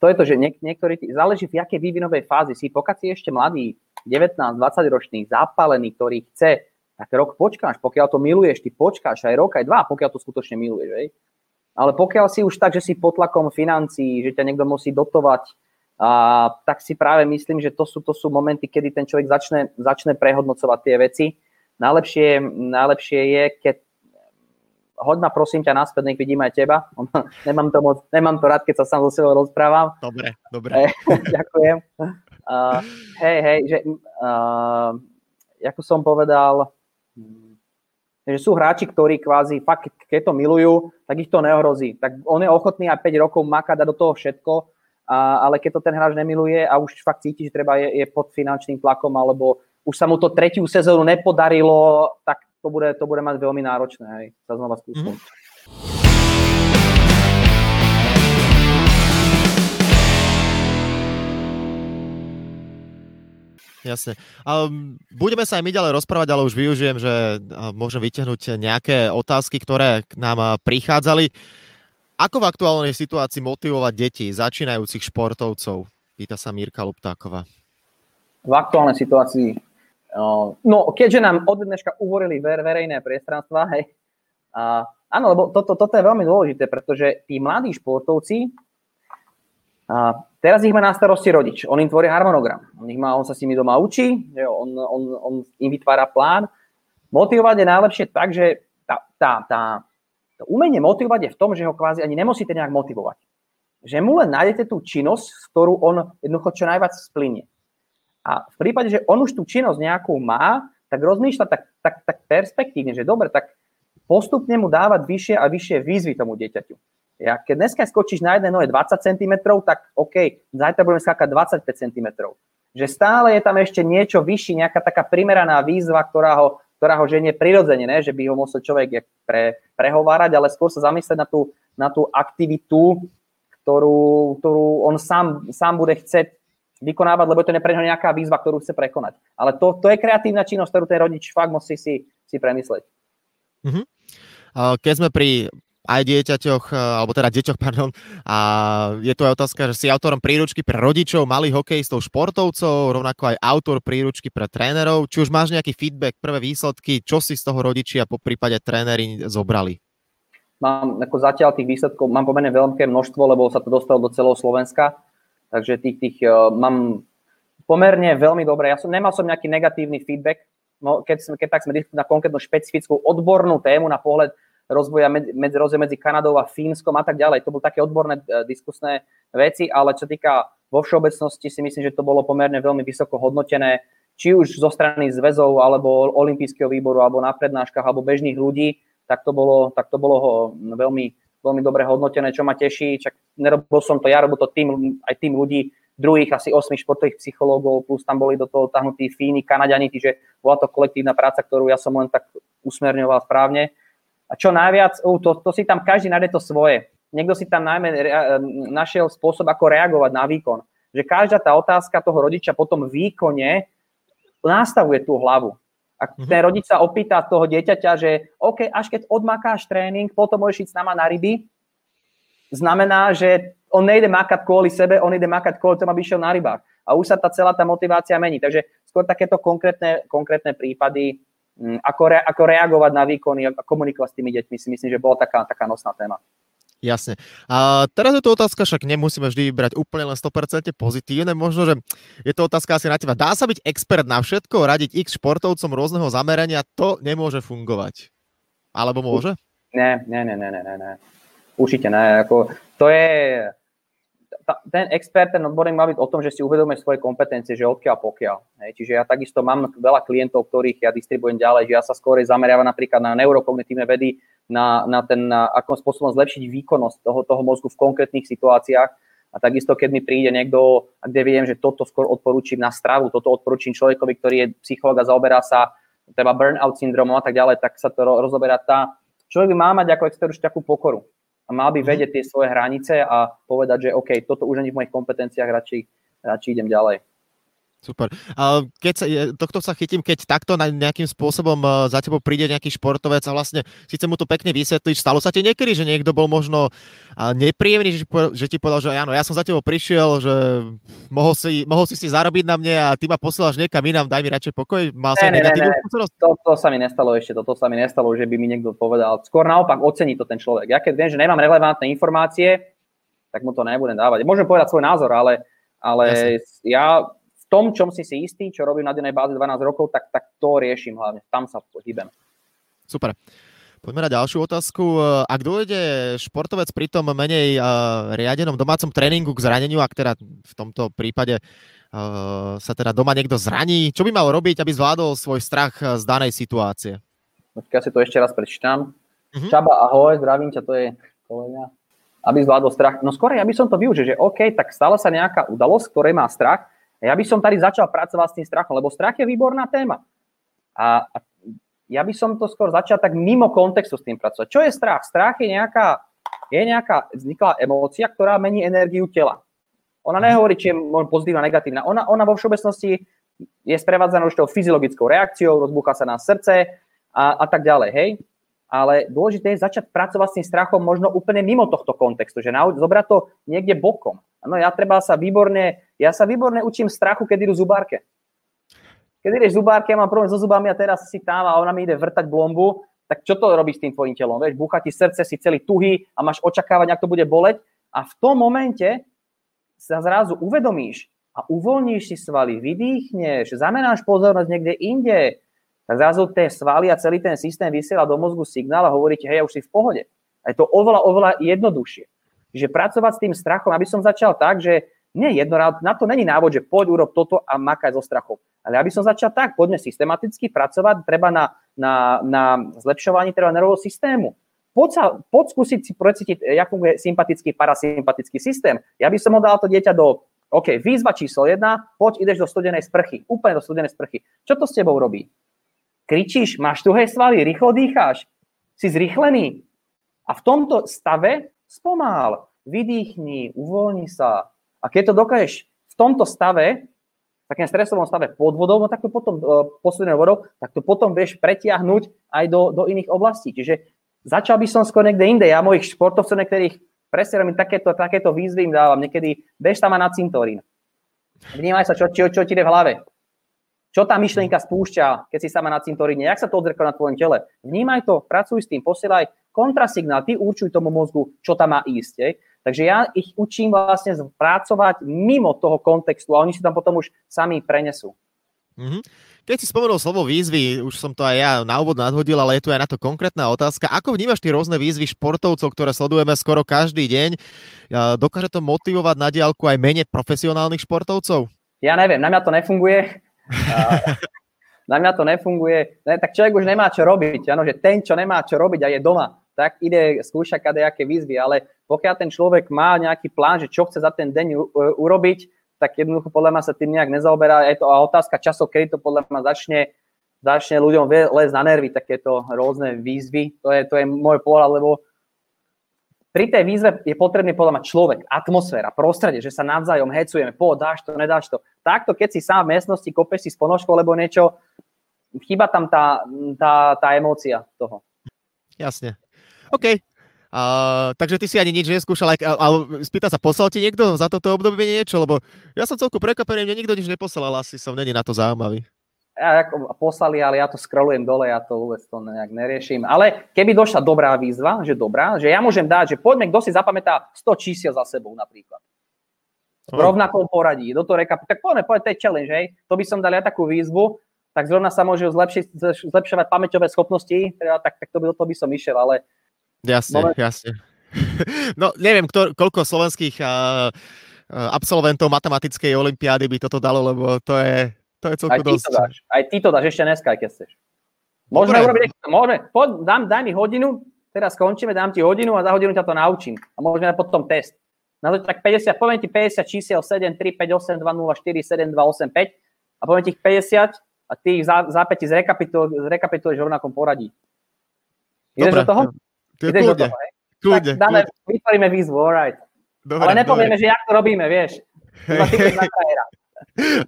S2: to je to, že niek- niektorí, záleží v jakej vývinovej fázi si, pokiaľ si ešte mladý, 19-20 ročný, zapálený, ktorý chce, tak rok počkáš, pokiaľ to miluješ, ty počkáš aj rok, aj dva, pokiaľ to skutočne miluješ, hej. Ale pokiaľ si už tak, že si pod tlakom financií, že ťa niekto musí dotovať, a, tak si práve myslím, že to sú, to sú momenty, kedy ten človek začne, začne prehodnocovať tie veci. Najlepšie, najlepšie je, keď hoď ma prosím ťa naspäť, nech vidím aj teba. nemám, to moc, nemám to rád, keď sa sám so sebou rozprávam.
S1: Dobre, dobre.
S2: Ďakujem. Uh, hej, hej, že uh, ako som povedal, že sú hráči, ktorí kvázi fakt, keď to milujú, tak ich to neohrozí. Tak on je ochotný aj 5 rokov makať a do toho všetko, a, ale keď to ten hráč nemiluje a už fakt cíti, že treba je, je pod finančným tlakom alebo už sa mu to tretiu sezónu nepodarilo, tak to bude, to bude mať veľmi náročné, hej, sa znova skúsiť. Mm-hmm.
S1: Jasne. Um, budeme sa aj my ďalej rozprávať, ale už využijem, že môžem vyťahnuť nejaké otázky, ktoré k nám prichádzali. Ako v aktuálnej situácii motivovať deti, začínajúcich športovcov? Pýta sa Mirka Luptáková.
S2: V aktuálnej situácii No, keďže nám od dneška uvorili ver, verejné priestranstva, hej, a, áno, lebo toto, toto je veľmi dôležité, pretože tí mladí športovci, a teraz ich má na starosti rodič, on im tvorí harmonogram, on, ich má, on sa s nimi doma učí, že on, on, on im vytvára plán. Motivovať je najlepšie tak, že tá, tá, tá, to umenie motivovať je v tom, že ho kvázi ani nemusíte nejak motivovať. Že mu len nájdete tú činnosť, ktorú on jednoducho čo najviac splinie. A v prípade, že on už tú činnosť nejakú má, tak rozmýšľa tak, tak, tak perspektívne, že dobre, tak postupne mu dávať vyššie a vyššie výzvy tomu dieťaťu. Ja, keď dneska skočíš na jednej nohe 20 cm, tak OK, zajtra budeme skákať 25 cm. Že stále je tam ešte niečo vyššie, nejaká taká primeraná výzva, ktorá ho, ktorá ho ženie prirodzene, ne? že by ho musel človek pre, prehovárať, ale skôr sa zamyslieť na tú, na tú aktivitu, ktorú, ktorú on sám, sám bude chcieť vykonávať, lebo to je pre neho nejaká výzva, ktorú chce prekonať. Ale to, to je kreatívna činnosť, ktorú ten rodič fakt musí si, si premyslieť.
S1: Uh-huh. Keď sme pri aj dieťaťoch, alebo teda deťoch, pardon, a je tu aj otázka, že si autorom príručky pre rodičov, malých hokejistov, športovcov, rovnako aj autor príručky pre trénerov. Či už máš nejaký feedback, prvé výsledky, čo si z toho rodičia po prípade tréneri zobrali?
S2: Mám ako zatiaľ tých výsledkov, mám pomerne veľké množstvo, lebo sa to dostalo do celého Slovenska Takže tých, tých uh, mám pomerne veľmi dobre. Ja som, nemal som nejaký negatívny feedback, no, keď, keď tak sme diskutovali na konkrétnu špecifickú odbornú tému na pohľad rozvoja medzi, rozvoja medzi Kanadou a Fínskom a tak ďalej. To boli také odborné uh, diskusné veci, ale čo týka vo všeobecnosti si myslím, že to bolo pomerne veľmi vysoko hodnotené, či už zo strany zväzov, alebo olympijského výboru, alebo na prednáškach, alebo bežných ľudí, tak to bolo, tak to bolo veľmi, veľmi dobre hodnotené, čo ma teší. Čak nerobil som to ja, robil to tým, aj tým ľudí, druhých asi 8 športových psychológov, plus tam boli do toho tahnutí Fíni, Kanadiani, čiže bola to kolektívna práca, ktorú ja som len tak usmerňoval správne. A čo najviac, uh, to, to si tam každý nájde to svoje. Niekto si tam najmä našiel spôsob, ako reagovať na výkon. Že každá tá otázka toho rodiča potom výkone nastavuje tú hlavu. Ak mm-hmm. ten rodič sa opýta toho dieťaťa, že OK, až keď odmakáš tréning, potom môžeš ísť s nama na ryby, znamená, že on nejde makať kvôli sebe, on ide makať kvôli tomu, aby išiel na rybách. A už sa tá celá tá motivácia mení. Takže skôr takéto konkrétne, konkrétne prípady, mm, ako, re, ako reagovať na výkony a komunikovať s tými deťmi, si myslím, že bola taká, taká nosná téma.
S1: Jasne. A teraz je to otázka, však nemusíme vždy vybrať úplne len 100% pozitívne. Možno, že je to otázka asi na teba. Dá sa byť expert na všetko, radiť x športovcom rôzneho zamerania, to nemôže fungovať. Alebo môže?
S2: Ne, ne, ne, ne, ne, ne. Určite ne. Ako, to je, ten expert, ten odborník má byť o tom, že si uvedomuje svoje kompetencie, že odkiaľ pokiaľ. Hej. Čiže ja takisto mám veľa klientov, ktorých ja distribujem ďalej, že ja sa skôr zameriavam napríklad na neurokognitívne vedy, na, na ten, na akým spôsobom zlepšiť výkonnosť toho, toho mozgu v konkrétnych situáciách. A takisto, keď mi príde niekto, kde viem, že toto skôr odporúčim na stravu, toto odporúčim človekovi, ktorý je psychológ a zaoberá sa treba burnout syndromom a tak ďalej, tak sa to rozoberá tá. Človek by má mať ako expert už takú pokoru a mal by mhm. vedieť tie svoje hranice a povedať, že OK, toto už ani v mojich kompetenciách, radšej, radšej idem ďalej.
S1: Super. Keď sa, tohto sa chytím, keď takto nejakým spôsobom e, za tebou príde nejaký športovec a vlastne síce mu to pekne vysvetlíš, stalo sa ti niekedy, že niekto bol možno nepríjemný, že, že ti povedal, že áno, ja som za tebou prišiel, že mohol si, mohol si si zarobiť na mne a ty ma posielaš niekam inám, daj mi radšej pokoj. Mal
S2: sa negatívnu skúsenosť? To, to, sa mi nestalo ešte, toto sa mi nestalo, že by mi niekto povedal. Skôr naopak ocení to ten človek. Ja keď viem, že nemám relevantné informácie, tak mu to nebudem dávať. Môžem povedať svoj názor, ale, ale ja tom, čom si si istý, čo robím na dennej báze 12 rokov, tak, tak to riešim hlavne. Tam sa hýbem.
S1: Super. Poďme na ďalšiu otázku. Ak dôjde športovec pri tom menej uh, riadenom domácom tréningu k zraneniu, ak teda v tomto prípade uh, sa teda doma niekto zraní, čo by mal robiť, aby zvládol svoj strach z danej situácie?
S2: Ja si to ešte raz prečítam. Uh-huh. Čaba, ahoj, zdravím ťa, to je kolega. Aby zvládol strach. No skôr ja by som to využil, že OK, tak stala sa nejaká udalosť, ktorej má strach, ja by som tady začal pracovať s tým strachom, lebo strach je výborná téma. A, a ja by som to skôr začal tak mimo kontextu s tým pracovať. Čo je strach? Strach je nejaká, je nejaká vzniklá emócia, ktorá mení energiu tela. Ona mhm. nehovorí, či je pozitívna, negatívna. Ona, ona vo všeobecnosti je sprevádzaná už tou fyziologickou reakciou, rozbúcha sa na srdce a, a tak ďalej, hej? Ale dôležité je začať pracovať s tým strachom možno úplne mimo tohto kontextu, že zobrať to niekde bokom. Ano, ja treba sa výborne, ja sa výborne učím strachu, keď idú zubárke. Keď ideš zubárke, ja mám problém so zubami a teraz si tam a ona mi ide vrtať blombu, tak čo to robí s tým tvojim telom? Vieš, búcha ti srdce, si celý tuhý a máš očakávať, ako to bude boleť. A v tom momente sa zrazu uvedomíš a uvoľníš si svaly, vydýchneš, zamenáš pozornosť niekde inde, tak zrazu tie svaly a celý ten systém vysiela do mozgu signál a hovorí ti, hej, ja už si v pohode. A je to oveľa, oveľa jednoduchšie. Čiže pracovať s tým strachom, aby som začal tak, že nie jednorád, na to není návod, že poď urob toto a makaj so strachom. Ale aby som začal tak, poďme systematicky pracovať, treba na, na, na zlepšovaní teda nervového systému. Poď, sa, poď skúsiť si precítiť, jak funguje sympatický, parasympatický systém. Ja by som ho dal to dieťa do, OK, výzva číslo jedna, poď, ideš do studenej sprchy, úplne do studenej sprchy. Čo to s tebou robí? Kričíš, máš tuhé svaly, rýchlo dýcháš, si zrychlený. A v tomto stave Spomál, vydýchni, uvoľni sa. A keď to dokážeš v tomto stave, v takém stresovom stave pod vodou, no tak to potom uh, poslednou vodou, tak to potom vieš pretiahnuť aj do, do iných oblastí. Čiže začal by som skôr niekde inde. Ja mojich športovcov, niektorých presne mi takéto, takéto výzvy im dávam. Niekedy bež tam na cintorín. Vnímaj sa, čo, čo, čo ti ide v hlave. Čo tá myšlienka spúšťa, keď si sama na cintoríne? Jak sa to odzrkadlí na tvojom tele? Vnímaj to, pracuj s tým, posielaj kontrasignál, ty určuj tomu mozgu, čo tam má ísť. Je. Takže ja ich učím vlastne pracovať mimo toho kontextu a oni si tam potom už sami prenesú.
S1: Mm-hmm. Keď si spomenul slovo výzvy, už som to aj ja na úvod nadhodil, ale je tu aj na to konkrétna otázka. Ako vnímaš tie rôzne výzvy športovcov, ktoré sledujeme skoro každý deň? Dokáže to motivovať na diálku aj menej profesionálnych športovcov?
S2: Ja neviem, na mňa to nefunguje. Na mňa to nefunguje. Ne, tak človek už nemá čo robiť. Ano, že ten, čo nemá čo robiť a je doma, tak ide skúšať kadejaké výzvy, ale pokiaľ ten človek má nejaký plán, že čo chce za ten deň urobiť, tak jednoducho podľa mňa sa tým nejak nezaoberá. Je to otázka časov, kedy to podľa mňa začne, začne ľuďom lesť na nervy, takéto rôzne výzvy. To je, to je môj pohľad, lebo pri tej výzve je potrebný podľa mňa človek, atmosféra, prostredie, že sa navzájom hecujeme, po, dáš to, nedáš to. Takto, keď si sám v miestnosti kopeš si s ponožkou, alebo niečo, chýba tam tá, tá, tá emócia toho.
S1: Jasne. OK. Uh, takže ty si ani nič neskúšal, ale spýta sa, poslal ti niekto za toto obdobie niečo? Lebo ja som celku prekvapený, mne nikto nič neposlal, asi som není na to zaujímavý.
S2: Ja, ako poslali, ale ja to scrollujem dole, ja to vôbec to nejak neriešim. Ale keby došla dobrá výzva, že dobrá, že ja môžem dať, že poďme, kto si zapamätá 100 čísiel za sebou napríklad. V rovnakom poradí, do toho rekapu, tak poďme, poďme, to je challenge, hej. To by som dal ja takú výzvu, tak zrovna sa môžu zlepšiť, zlepšovať pamäťové schopnosti, teda, tak, tak to, by, to by som išiel, ale...
S1: Jasne, moment... jasne. no, neviem, kto, koľko slovenských uh, absolventov matematickej olimpiády by toto dalo, lebo to je, to je celkom dosť.
S2: To dáš, aj ty to dáš ešte dneska, keď chceš. Môžeme Dobre. urobiť, môžeme, poď, dám, daj mi hodinu, teraz skončíme, dám ti hodinu a za hodinu ťa to naučím. A môžeme potom test. Na to tak 50, poviem ti 50 čísiel 7, 3, 5, 8, 2, 0, 4, 7, 2, 8, 5 a poviem ti ich 50 a ty ich za, zápäti zrekapituluješ, zrekapituluješ v rovnakom poradí. Ideš Dobre. do toho?
S1: Ideš do toho, hej? Kľudne,
S2: tak dáme, kľudne. vytvoríme výzvu, alright. Dobre, Ale nepovieme, dobre. že jak to robíme, vieš.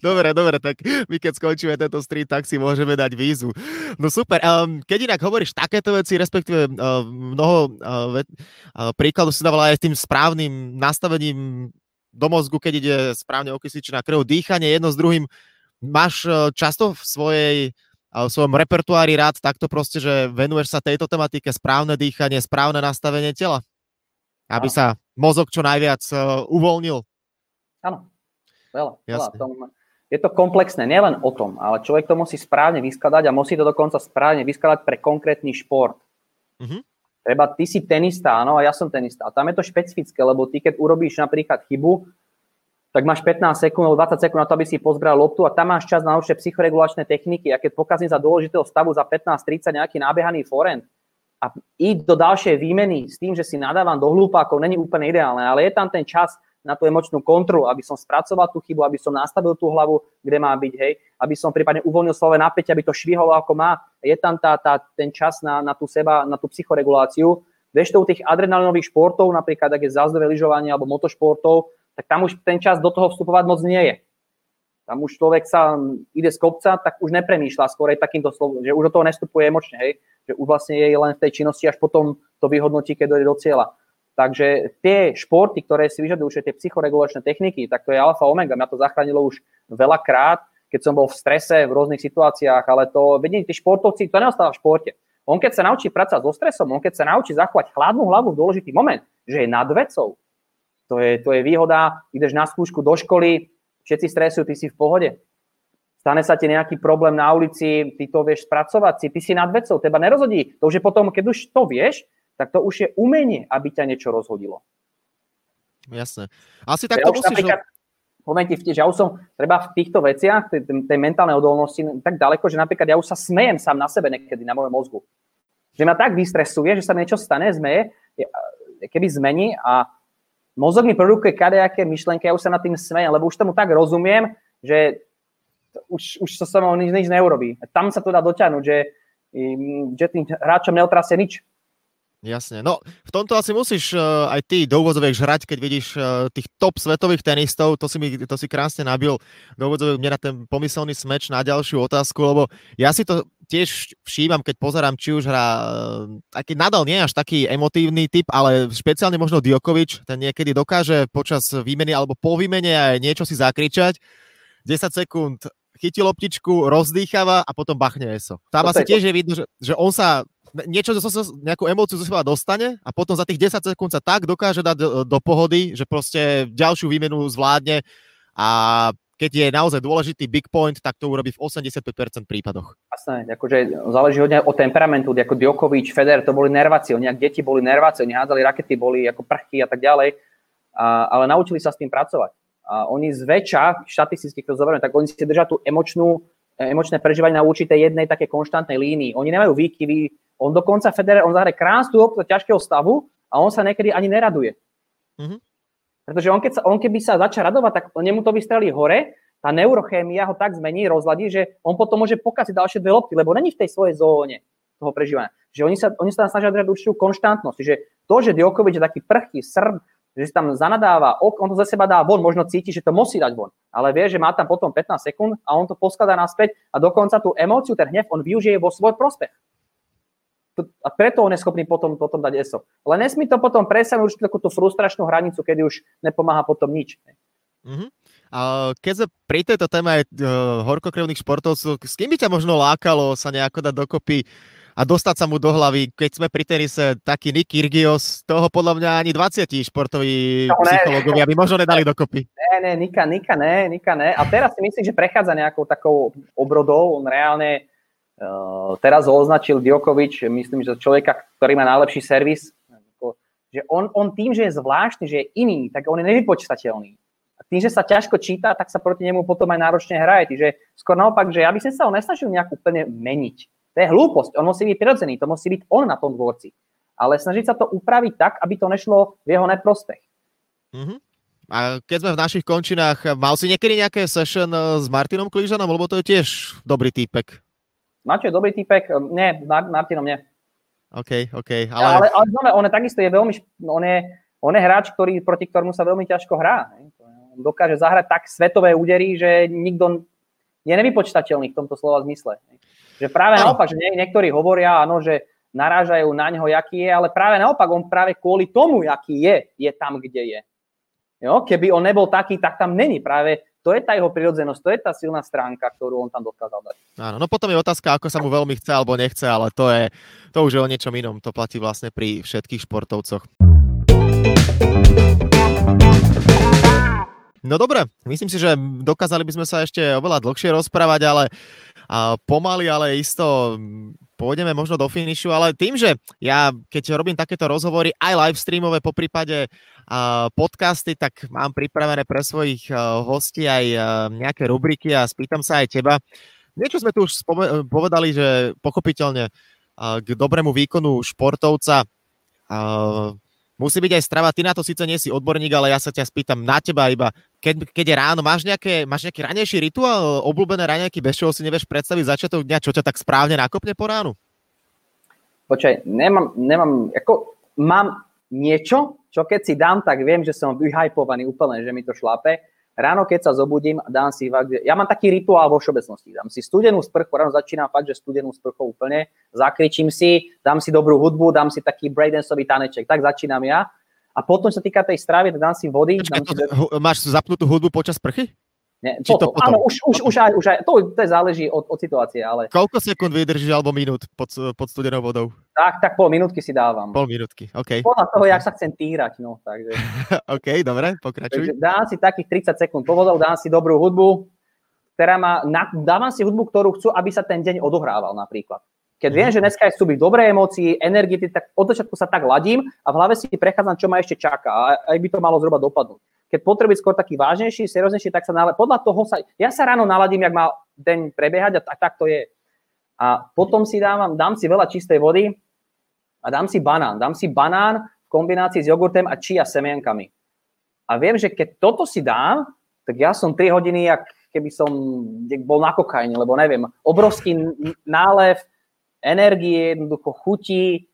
S1: Dobre, dobre, tak my keď skončíme tento street, tak si môžeme dať vízu. No super, um, keď inak hovoríš takéto veci, respektíve uh, mnoho uh, uh, príkladov si dávala aj tým správnym nastavením do mozgu, keď ide správne okysličná krv, dýchanie jedno s druhým. Máš uh, často v svojej v svojom repertoári rád takto proste, že venuješ sa tejto tematike, správne dýchanie, správne nastavenie tela, aby sa mozog čo najviac uvoľnil.
S2: Áno, veľa. veľa tom, je to komplexné, nielen o tom, ale človek to musí správne vyskladať a musí to dokonca správne vyskladať pre konkrétny šport. Uh-huh. Treba, ty si tenista, áno, a ja som tenista. A tam je to špecifické, lebo ty, keď urobíš napríklad chybu, tak máš 15 sekúnd alebo 20 sekúnd na to, aby si pozbral loptu a tam máš čas na určite psychoregulačné techniky a keď pokazím za dôležitého stavu za 15-30 nejaký nábehaný forend a ísť do ďalšej výmeny s tým, že si nadávam do hlúpákov, není úplne ideálne, ale je tam ten čas na tú emočnú kontrolu, aby som spracoval tú chybu, aby som nastavil tú hlavu, kde má byť, hej, aby som prípadne uvoľnil slové napätie, aby to švihalo ako má. Je tam tá, tá, ten čas na, na tú seba, na tú psychoreguláciu. Vieš to u tých adrenalinových športov, napríklad ak je zázdové lyžovanie alebo motošportov, tak tam už ten čas do toho vstupovať moc nie je. Tam už človek sa ide z kopca, tak už nepremýšľa skôr aj takýmto slovom, že už do toho nestupuje emočne, hej? že už vlastne je len v tej činnosti, až potom to vyhodnotí, keď dojde do cieľa. Takže tie športy, ktoré si vyžadujú tie psychoregulačné techniky, tak to je alfa omega. Mňa to zachránilo už veľakrát, keď som bol v strese v rôznych situáciách, ale to, vedenie, tí športovci, to neostáva v športe. On keď sa naučí pracovať so stresom, on keď sa naučí zachovať chladnú hlavu v dôležitý moment, že je nad vecou, to je, to je výhoda, ideš na skúšku do školy, všetci stresujú, ty si v pohode. Stane sa ti nejaký problém na ulici, ty to vieš spracovať, si, ty si nad vecou, teba nerozhodí. To už je potom, keď už to vieš, tak to už je umenie, aby ťa niečo rozhodilo.
S1: Jasné. Asi tak ja to musíš... Napríklad,
S2: poviem ti, že ja už som treba v týchto veciach, tej, tej mentálnej odolnosti, tak ďaleko, že napríklad ja už sa smejem sám na sebe niekedy, na mojom mozgu. Že ma tak vystresuje, že sa niečo stane, zmeje, keby zmení a mozog mi produkuje kadejaké myšlenky, ja už sa nad tým smejem, lebo už tomu tak rozumiem, že už, už sa so mnou nič, nič neurobí. Tam sa to dá doťahnuť, že, že tým hráčom neotrasie nič.
S1: Jasne. No, v tomto asi musíš uh, aj ty do úvodzoviek žrať, keď vidíš uh, tých top svetových tenistov, to si, mi, to si krásne nabil do úvodzoviek mne na ten pomyselný smeč na ďalšiu otázku, lebo ja si to tiež všímam, keď pozerám, či už hrá uh, taký nadal nie až taký emotívny typ, ale špeciálne možno Djokovic, ten niekedy dokáže počas výmeny alebo po výmene aj niečo si zakričať. 10 sekúnd chytí loptičku, rozdýchava a potom bachne eso. Tam asi tiež je vidno, že, že on sa niečo, nejakú emóciu zo seba dostane a potom za tých 10 sekúnd sa tak dokáže dať do, do pohody, že proste ďalšiu výmenu zvládne a keď je naozaj dôležitý big point, tak to urobí v 85% prípadoch.
S2: Jasné, akože záleží hodne od temperamentu, ako Djokovic, Feder, to boli nerváci, oni deti boli nerváci, oni hádzali rakety, boli ako prchy a tak ďalej, a, ale naučili sa s tým pracovať. A oni zväčša, štatisticky, keď to zoberieme, tak oni si držia tú emočnú, emočné prežívanie na určitej jednej také konštantnej línii. Oni nemajú výkyvy, on dokonca Federer, on zahraje krásnu loptu ťažkého stavu a on sa niekedy ani neraduje. Mm-hmm. Pretože on, keď sa, on keby sa začal radovať, tak nemu to vystrelí hore, tá neurochémia ho tak zmení, rozladí, že on potom môže pokaziť ďalšie dve lopty, lebo není v tej svojej zóne toho prežívania. Že oni sa, oni sa tam snažia držať určitú konštantnosť. Že to, že Djokovic je taký prchý, srb, že si tam zanadáva, on to za seba dá von, možno cíti, že to musí dať von. Ale vie, že má tam potom 15 sekúnd a on to poskladá naspäť a dokonca tú emóciu, ten hnev, on využije vo svoj prospech a preto on je schopný potom, potom dať ESO. Ale nesmí to potom presať už takú tú frustračnú hranicu, kedy už nepomáha potom nič.
S1: Mm-hmm. A keď sa pri tejto téme aj uh, horkokrevných športovcov, s kým by ťa možno lákalo sa nejako dať dokopy a dostať sa mu do hlavy, keď sme pri tenise, taký Nick Kyrgios, toho podľa mňa ani 20 športoví no, psychológovia by možno nedali dokopy.
S2: Ne, ne, Nika, Nika, ne, Nika, ne. A teraz si myslím, že prechádza nejakou takou obrodou. On reálne teraz ho označil Djokovic, myslím, že človeka, ktorý má najlepší servis, že on, on tým, že je zvláštny, že je iný, tak on je nevypočítateľný. A tým, že sa ťažko číta, tak sa proti nemu potom aj náročne hraje. Čiže skôr naopak, že ja by som sa ho nesnažil nejak úplne meniť. To je hlúposť, on musí byť prirodzený, to musí byť on na tom dvorci. Ale snažiť sa to upraviť tak, aby to nešlo v jeho neprospech.
S1: Mm-hmm. A keď sme v našich končinách, mal si niekedy nejaké session eh, s Martinom Klížanom, lebo to je tiež dobrý týpek.
S2: Máte dobrý týpek? Nie, Martinom nie.
S1: OK, OK.
S2: Ale, ale, ale znamená, on je takisto je veľmi, on je, on je hráč, ktorý, proti ktorému sa veľmi ťažko hrá. On dokáže zahrať tak svetové údery, že nikto je nevypočtateľný v tomto slova zmysle. Že práve no. naopak, že niektorí hovoria, áno, že narážajú na ňo, jaký je, ale práve naopak, on práve kvôli tomu, jaký je, je tam, kde je. Jo? Keby on nebol taký, tak tam není. Práve to je tá jeho prirodzenosť, to je tá silná stránka, ktorú on tam dokázal dať.
S1: Áno, no potom je otázka, ako sa mu veľmi chce alebo nechce, ale to je, to už je o niečom inom. To platí vlastne pri všetkých športovcoch. No dobre, myslím si, že dokázali by sme sa ešte oveľa dlhšie rozprávať, ale a pomaly, ale isto pôjdeme možno do finišu, ale tým, že ja keď robím takéto rozhovory aj live streamové po prípade podcasty, tak mám pripravené pre svojich hostí aj nejaké rubriky a spýtam sa aj teba. Niečo sme tu už povedali, že pochopiteľne k dobrému výkonu športovca musí byť aj strava. Ty na to síce nie si odborník, ale ja sa ťa spýtam na teba iba, keď, keď je ráno, máš, nejaké, máš nejaký ranejší rituál, obľúbené raňajky, bez čoho si nevieš predstaviť začiatok dňa, čo ťa tak správne nakopne po ránu?
S2: Počkaj, nemám, nemám, ako mám niečo, čo keď si dám, tak viem, že som vyhypovaný úplne, že mi to šlape. Ráno, keď sa zobudím, dám si fakt, ja mám taký rituál vo všeobecnosti. Dám si studenú sprchu, ráno začínam fakt, že studenú sprchu úplne, zakričím si, dám si dobrú hudbu, dám si taký breakdanceový taneček, tak začínam ja. A potom sa týka tej stravy, dám si vody.
S1: Počkej, dám si... Máš zapnutú hudbu počas sprchy?
S2: Nie, Či potom, to potom? Áno, už, už, už, aj, už aj, to, to záleží od, od situácie, ale...
S1: Koľko sekúnd vydržíš alebo minút pod, pod studenou vodou?
S2: Tak, tak pol minútky si dávam.
S1: Pol minútky, OK.
S2: Podľa toho, jak sa chcem týrať, no, takže...
S1: OK, dobre, pokračuj.
S2: Takže dám si takých 30 sekúnd pod vodou, dám si dobrú hudbu, ktorá má, na, dávam si hudbu, ktorú chcú, aby sa ten deň odohrával napríklad. Keď viem, mhm. že dneska chcú byť dobré emócie, energie, tak od začiatku sa tak ladím a v hlave si prechádzam, čo ma ešte čaká a aj by to malo zhruba dopadnúť keď potrebuje skôr taký vážnejší, serióznejší, tak sa nalad... podľa toho sa, ja sa ráno naladím, jak má deň prebiehať a tak, tak to je. A potom si dávam, dám si veľa čistej vody a dám si banán. Dám si banán v kombinácii s jogurtem a čia semienkami. A viem, že keď toto si dám, tak ja som 3 hodiny, jak keby som bol na kokajne, lebo neviem, obrovský nálev energie, jednoducho chutí,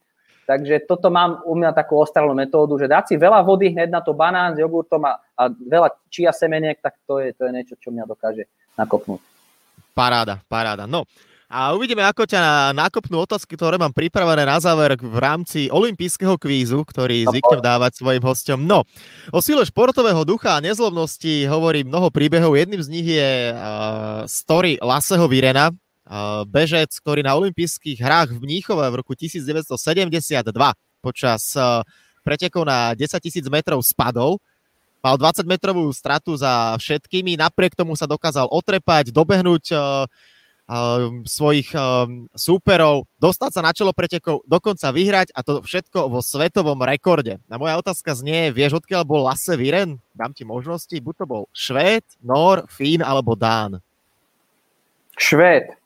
S2: Takže toto mám u mňa takú ostrelnú metódu, že dať si veľa vody hneď na to banán s jogurtom a, a veľa čia semeniek, tak to je, to je niečo, čo mňa dokáže nakopnúť.
S1: Paráda, paráda. No, a uvidíme, ako ťa nakopnú otázky, ktoré mám pripravené na záver v rámci olympijského kvízu, ktorý zvyknem dávať svojim hostom. No, o sile športového ducha a nezlobnosti hovorí mnoho príbehov. Jedným z nich je uh, story Laseho Virena, bežec, ktorý na olympijských hrách v Mníchove v roku 1972 počas pretekov na 10 tisíc metrov spadol. Mal 20 metrovú stratu za všetkými, napriek tomu sa dokázal otrepať, dobehnúť svojich súperov, dostať sa na čelo pretekov, dokonca vyhrať a to všetko vo svetovom rekorde. A moja otázka znie, vieš, odkiaľ bol Lasse Viren? Dám ti možnosti, buď to bol Švéd, Nor, Fín alebo Dán.
S2: Švéd.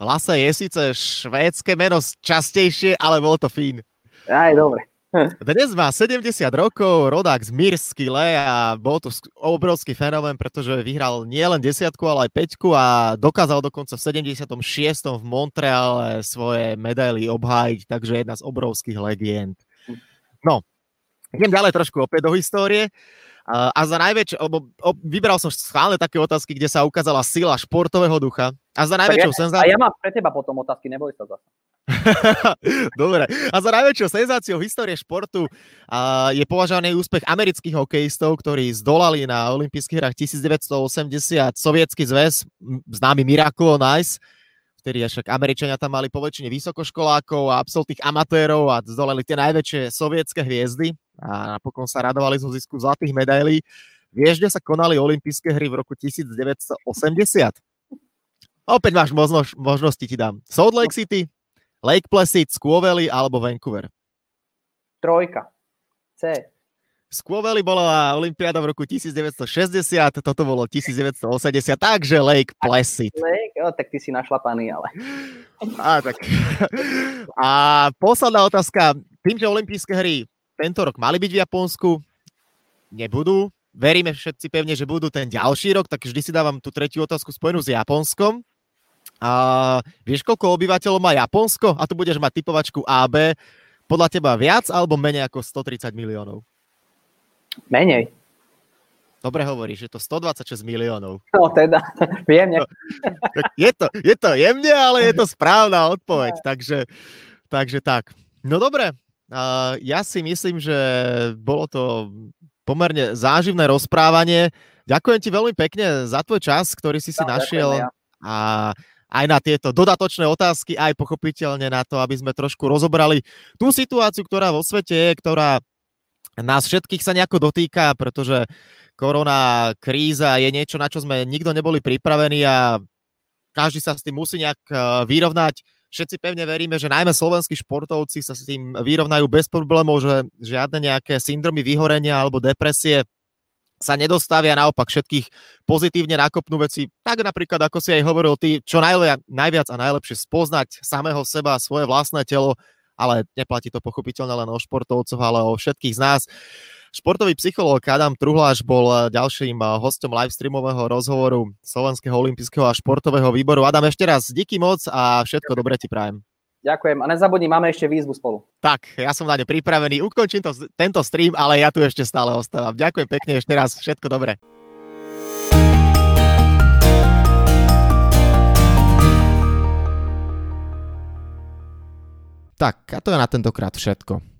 S1: Lase je síce švédske meno častejšie, ale bol to Fín.
S2: Aj, dobre.
S1: Dnes má 70 rokov, rodák z Mirskyle a bol to obrovský fenomén, pretože vyhral nielen desiatku, ale aj peťku a dokázal dokonca v 76. v Montreale svoje medaily obhájiť, takže jedna z obrovských legend. No, idem ďalej trošku opäť do histórie. A za najväčšie, lebo vybral som schválne také otázky, kde sa ukázala sila športového ducha. A za najväčšou ja, senzáciou...
S2: A ja mám pre teba potom otázky, neboj sa zase.
S1: Dobre. A za najväčšou senzáciou histórie športu uh, je považovaný úspech amerických hokejistov, ktorí zdolali na olympijských hrách 1980 sovietský zväz, známy Miracle on Ice. Vtedy však Američania tam mali poväčšine vysokoškolákov a absolútnych amatérov a zdolali tie najväčšie sovietské hviezdy a napokon sa radovali zo zisku zlatých medailí. Vieš, kde sa konali olympijské hry v roku 1980? Opäť máš možnosť, možnosti, ti dám. Salt Lake City, Lake Placid, Squaw alebo Vancouver?
S2: Trojka. C.
S1: Squaw bola Olympiáda v roku 1960, toto bolo 1980, takže Lake Placid.
S2: Lake, oh, tak ty si našlapaný, ale...
S1: A, tak. A posledná otázka. Tým, že olympijské hry tento rok mali byť v Japonsku, nebudú. Veríme všetci pevne, že budú ten ďalší rok, tak vždy si dávam tú tretiu otázku spojenú s Japonskom. A vieš, koľko obyvateľov má Japonsko? A tu budeš mať typovačku AB. Podľa teba viac alebo menej ako 130 miliónov?
S2: Menej.
S1: Dobre hovoríš, je to 126 miliónov.
S2: No teda, jemne.
S1: Je to, je to jemne, ale je to správna odpoveď, takže, takže tak. No dobre, ja si myslím, že bolo to pomerne záživné rozprávanie. Ďakujem ti veľmi pekne za tvoj čas, ktorý si si no, našiel ja. a aj na tieto dodatočné otázky, aj pochopiteľne na to, aby sme trošku rozobrali tú situáciu, ktorá vo svete je, ktorá nás všetkých sa nejako dotýka, pretože korona kríza je niečo, na čo sme nikto neboli pripravení a každý sa s tým musí nejak e, vyrovnať. Všetci pevne veríme, že najmä slovenskí športovci sa s tým vyrovnajú bez problémov, že žiadne nejaké syndromy vyhorenia alebo depresie sa nedostavia, naopak všetkých pozitívne nakopnú veci, tak napríklad, ako si aj hovoril ty, čo najviac a najlepšie spoznať samého seba, svoje vlastné telo, ale neplatí to pochopiteľne len o športovcoch, ale o všetkých z nás. Športový psychológ Adam Truhláš bol ďalším hostom livestreamového rozhovoru Slovenského olympijského a športového výboru. Adam, ešte raz díky moc a všetko dobré ti prajem.
S2: Ďakujem a nezabudni, máme ešte výzvu spolu.
S1: Tak, ja som na ne pripravený, ukončím to, tento stream, ale ja tu ešte stále ostávam. Ďakujem pekne ešte raz, všetko dobré. Tak, a to je na tentokrát všetko.